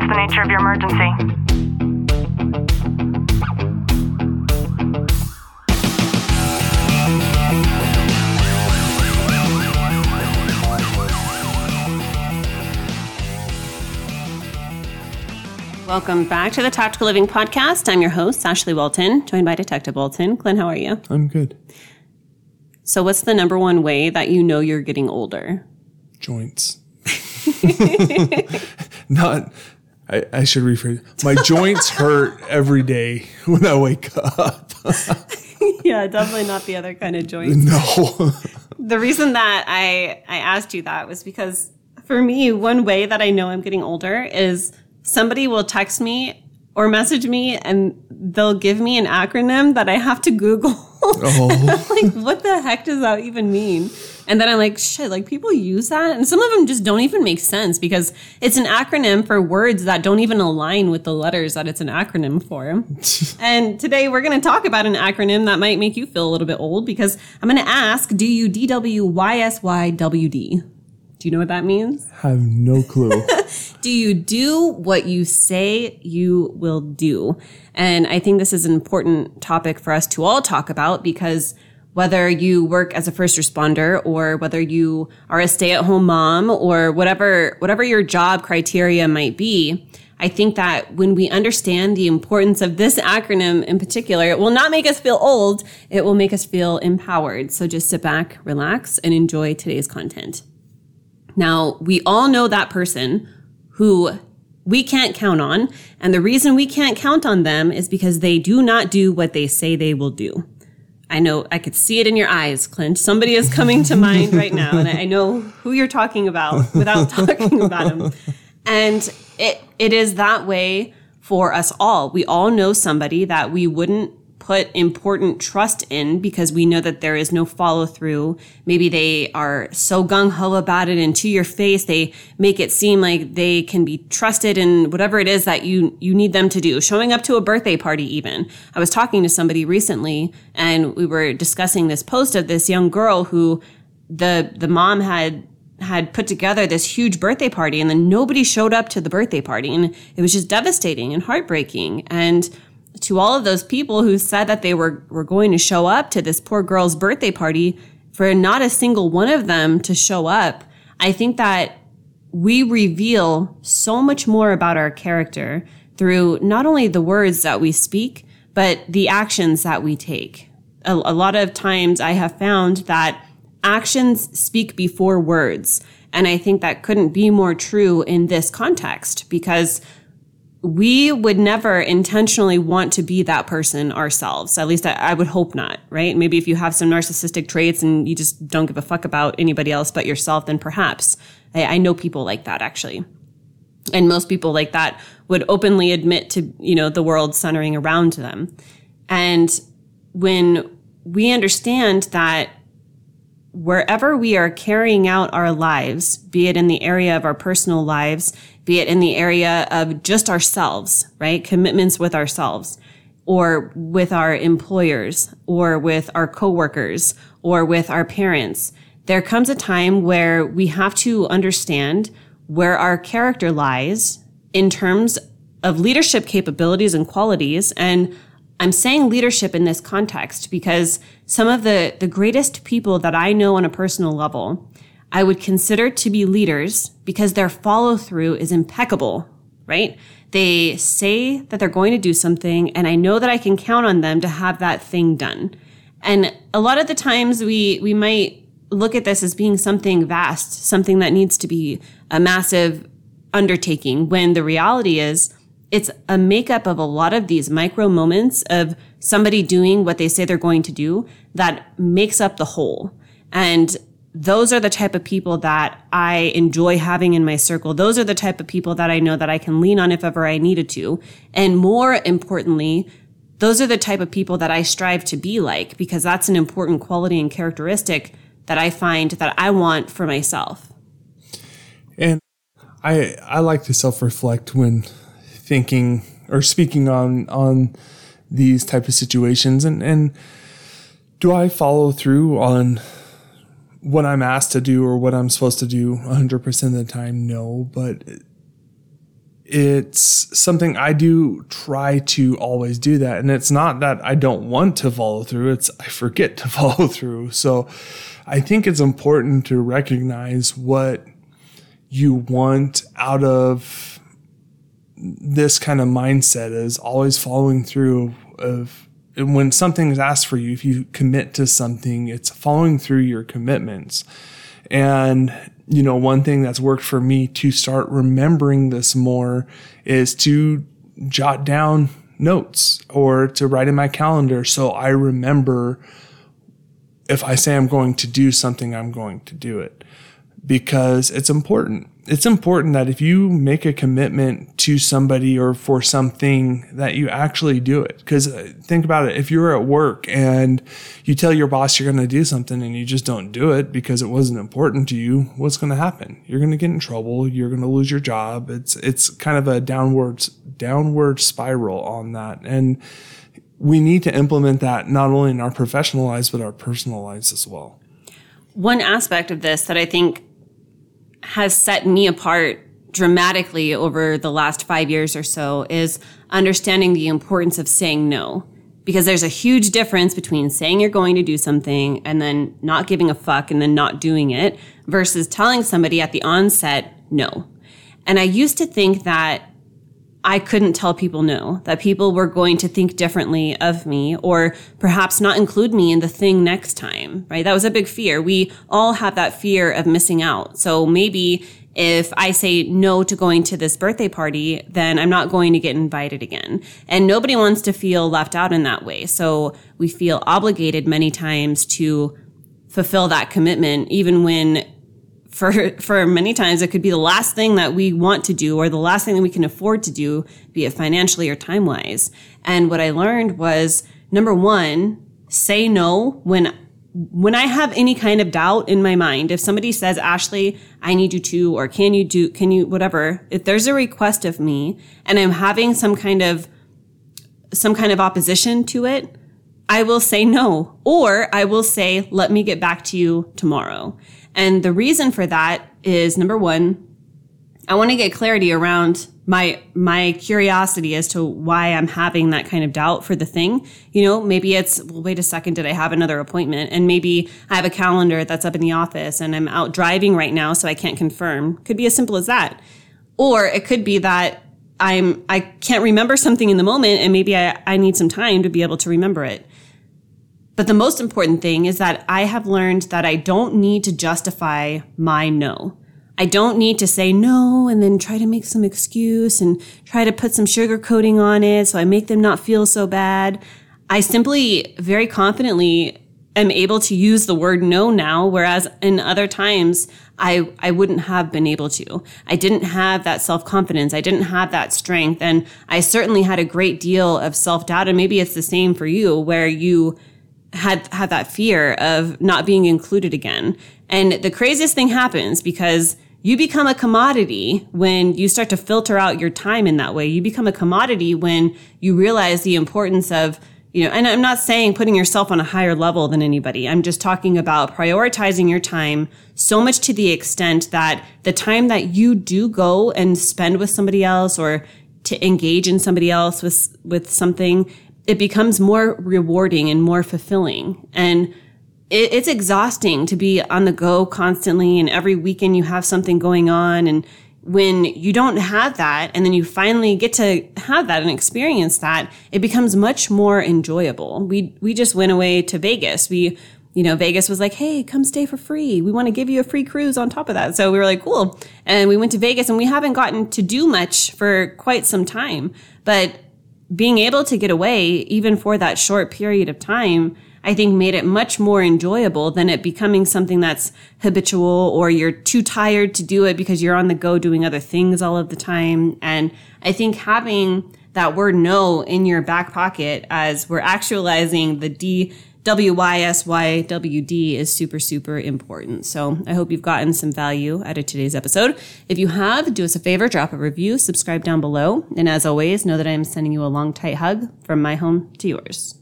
What's the nature of your emergency? Welcome back to the Tactical Living Podcast. I'm your host, Ashley Walton, joined by Detective Walton. Clint, how are you? I'm good. So, what's the number one way that you know you're getting older? Joints. Not. I, I should rephrase. My joints hurt every day when I wake up. yeah, definitely not the other kind of joints. No. the reason that I I asked you that was because for me, one way that I know I'm getting older is somebody will text me or message me and they'll give me an acronym that I have to Google. Oh. like, what the heck does that even mean? And then I'm like, shit, like people use that. And some of them just don't even make sense because it's an acronym for words that don't even align with the letters that it's an acronym for. and today we're going to talk about an acronym that might make you feel a little bit old because I'm going to ask, do you DWYSYWD? Do you know what that means? have no clue. Do you do what you say you will do? And I think this is an important topic for us to all talk about because whether you work as a first responder or whether you are a stay-at-home mom or whatever whatever your job criteria might be, I think that when we understand the importance of this acronym in particular, it will not make us feel old, it will make us feel empowered. So just sit back, relax, and enjoy today's content. Now, we all know that person who we can't count on. And the reason we can't count on them is because they do not do what they say they will do. I know I could see it in your eyes, Clint. Somebody is coming to mind right now, and I know who you're talking about without talking about him. And it it is that way for us all. We all know somebody that we wouldn't put important trust in because we know that there is no follow through. Maybe they are so gung ho about it and to your face, they make it seem like they can be trusted in whatever it is that you, you need them to do. Showing up to a birthday party, even. I was talking to somebody recently and we were discussing this post of this young girl who the, the mom had had put together this huge birthday party and then nobody showed up to the birthday party and it was just devastating and heartbreaking and to all of those people who said that they were, were going to show up to this poor girl's birthday party for not a single one of them to show up, I think that we reveal so much more about our character through not only the words that we speak, but the actions that we take. A, a lot of times I have found that actions speak before words. And I think that couldn't be more true in this context because we would never intentionally want to be that person ourselves. At least I, I, would hope not, right? Maybe if you have some narcissistic traits and you just don't give a fuck about anybody else but yourself, then perhaps. I, I know people like that actually. And most people like that would openly admit to, you know, the world centering around them. And when we understand that wherever we are carrying out our lives, be it in the area of our personal lives, be it in the area of just ourselves, right? Commitments with ourselves or with our employers or with our coworkers or with our parents. There comes a time where we have to understand where our character lies in terms of leadership capabilities and qualities. And I'm saying leadership in this context because some of the, the greatest people that I know on a personal level, I would consider to be leaders because their follow through is impeccable, right? They say that they're going to do something and I know that I can count on them to have that thing done. And a lot of the times we, we might look at this as being something vast, something that needs to be a massive undertaking when the reality is it's a makeup of a lot of these micro moments of somebody doing what they say they're going to do that makes up the whole. And those are the type of people that I enjoy having in my circle. Those are the type of people that I know that I can lean on if ever I needed to. And more importantly, those are the type of people that I strive to be like because that's an important quality and characteristic that I find that I want for myself. And I I like to self-reflect when thinking or speaking on on these type of situations and and do I follow through on what I'm asked to do or what I'm supposed to do 100% of the time no but it's something I do try to always do that. And it's not that I don't want to follow through, it's I forget to follow through. So I think it's important to recognize what you want out of this kind of mindset is always following through of when something is asked for you, if you commit to something, it's following through your commitments. And, you know, one thing that's worked for me to start remembering this more is to jot down notes or to write in my calendar so I remember if I say I'm going to do something, I'm going to do it because it's important it's important that if you make a commitment to somebody or for something that you actually do it. Because uh, think about it. If you're at work and you tell your boss you're going to do something and you just don't do it because it wasn't important to you what's going to happen? You're going to get in trouble. You're going to lose your job. It's it's kind of a downward downward spiral on that. And we need to implement that not only in our professional lives but our personal lives as well. One aspect of this that i think has set me apart dramatically over the last five years or so is understanding the importance of saying no. Because there's a huge difference between saying you're going to do something and then not giving a fuck and then not doing it versus telling somebody at the onset no. And I used to think that I couldn't tell people no, that people were going to think differently of me or perhaps not include me in the thing next time, right? That was a big fear. We all have that fear of missing out. So maybe if I say no to going to this birthday party, then I'm not going to get invited again. And nobody wants to feel left out in that way. So we feel obligated many times to fulfill that commitment, even when for for many times it could be the last thing that we want to do or the last thing that we can afford to do be it financially or time wise and what i learned was number one say no when when i have any kind of doubt in my mind. If somebody says ashley i need you to or can you do can you whatever if there's a request of me and i'm having some kind of some kind of opposition to it i will say no or i will say let me get back to you tomorrow and the reason for that is number one, I want to get clarity around my my curiosity as to why I'm having that kind of doubt for the thing. You know, maybe it's well, wait a second, did I have another appointment? And maybe I have a calendar that's up in the office and I'm out driving right now, so I can't confirm. Could be as simple as that. Or it could be that I'm I can't remember something in the moment and maybe I, I need some time to be able to remember it. But the most important thing is that I have learned that I don't need to justify my no. I don't need to say no and then try to make some excuse and try to put some sugar coating on it so I make them not feel so bad. I simply very confidently am able to use the word no now, whereas in other times I, I wouldn't have been able to. I didn't have that self confidence. I didn't have that strength. And I certainly had a great deal of self doubt. And maybe it's the same for you where you had had that fear of not being included again. And the craziest thing happens because you become a commodity when you start to filter out your time in that way. You become a commodity when you realize the importance of, you know, and I'm not saying putting yourself on a higher level than anybody. I'm just talking about prioritizing your time so much to the extent that the time that you do go and spend with somebody else or to engage in somebody else with, with something it becomes more rewarding and more fulfilling. And it, it's exhausting to be on the go constantly. And every weekend you have something going on. And when you don't have that, and then you finally get to have that and experience that, it becomes much more enjoyable. We, we just went away to Vegas. We, you know, Vegas was like, Hey, come stay for free. We want to give you a free cruise on top of that. So we were like, cool. And we went to Vegas and we haven't gotten to do much for quite some time, but being able to get away, even for that short period of time, I think made it much more enjoyable than it becoming something that's habitual or you're too tired to do it because you're on the go doing other things all of the time. And I think having that word no in your back pocket as we're actualizing the D WYSYWD is super, super important. So I hope you've gotten some value out of today's episode. If you have, do us a favor, drop a review, subscribe down below. And as always, know that I'm sending you a long, tight hug from my home to yours.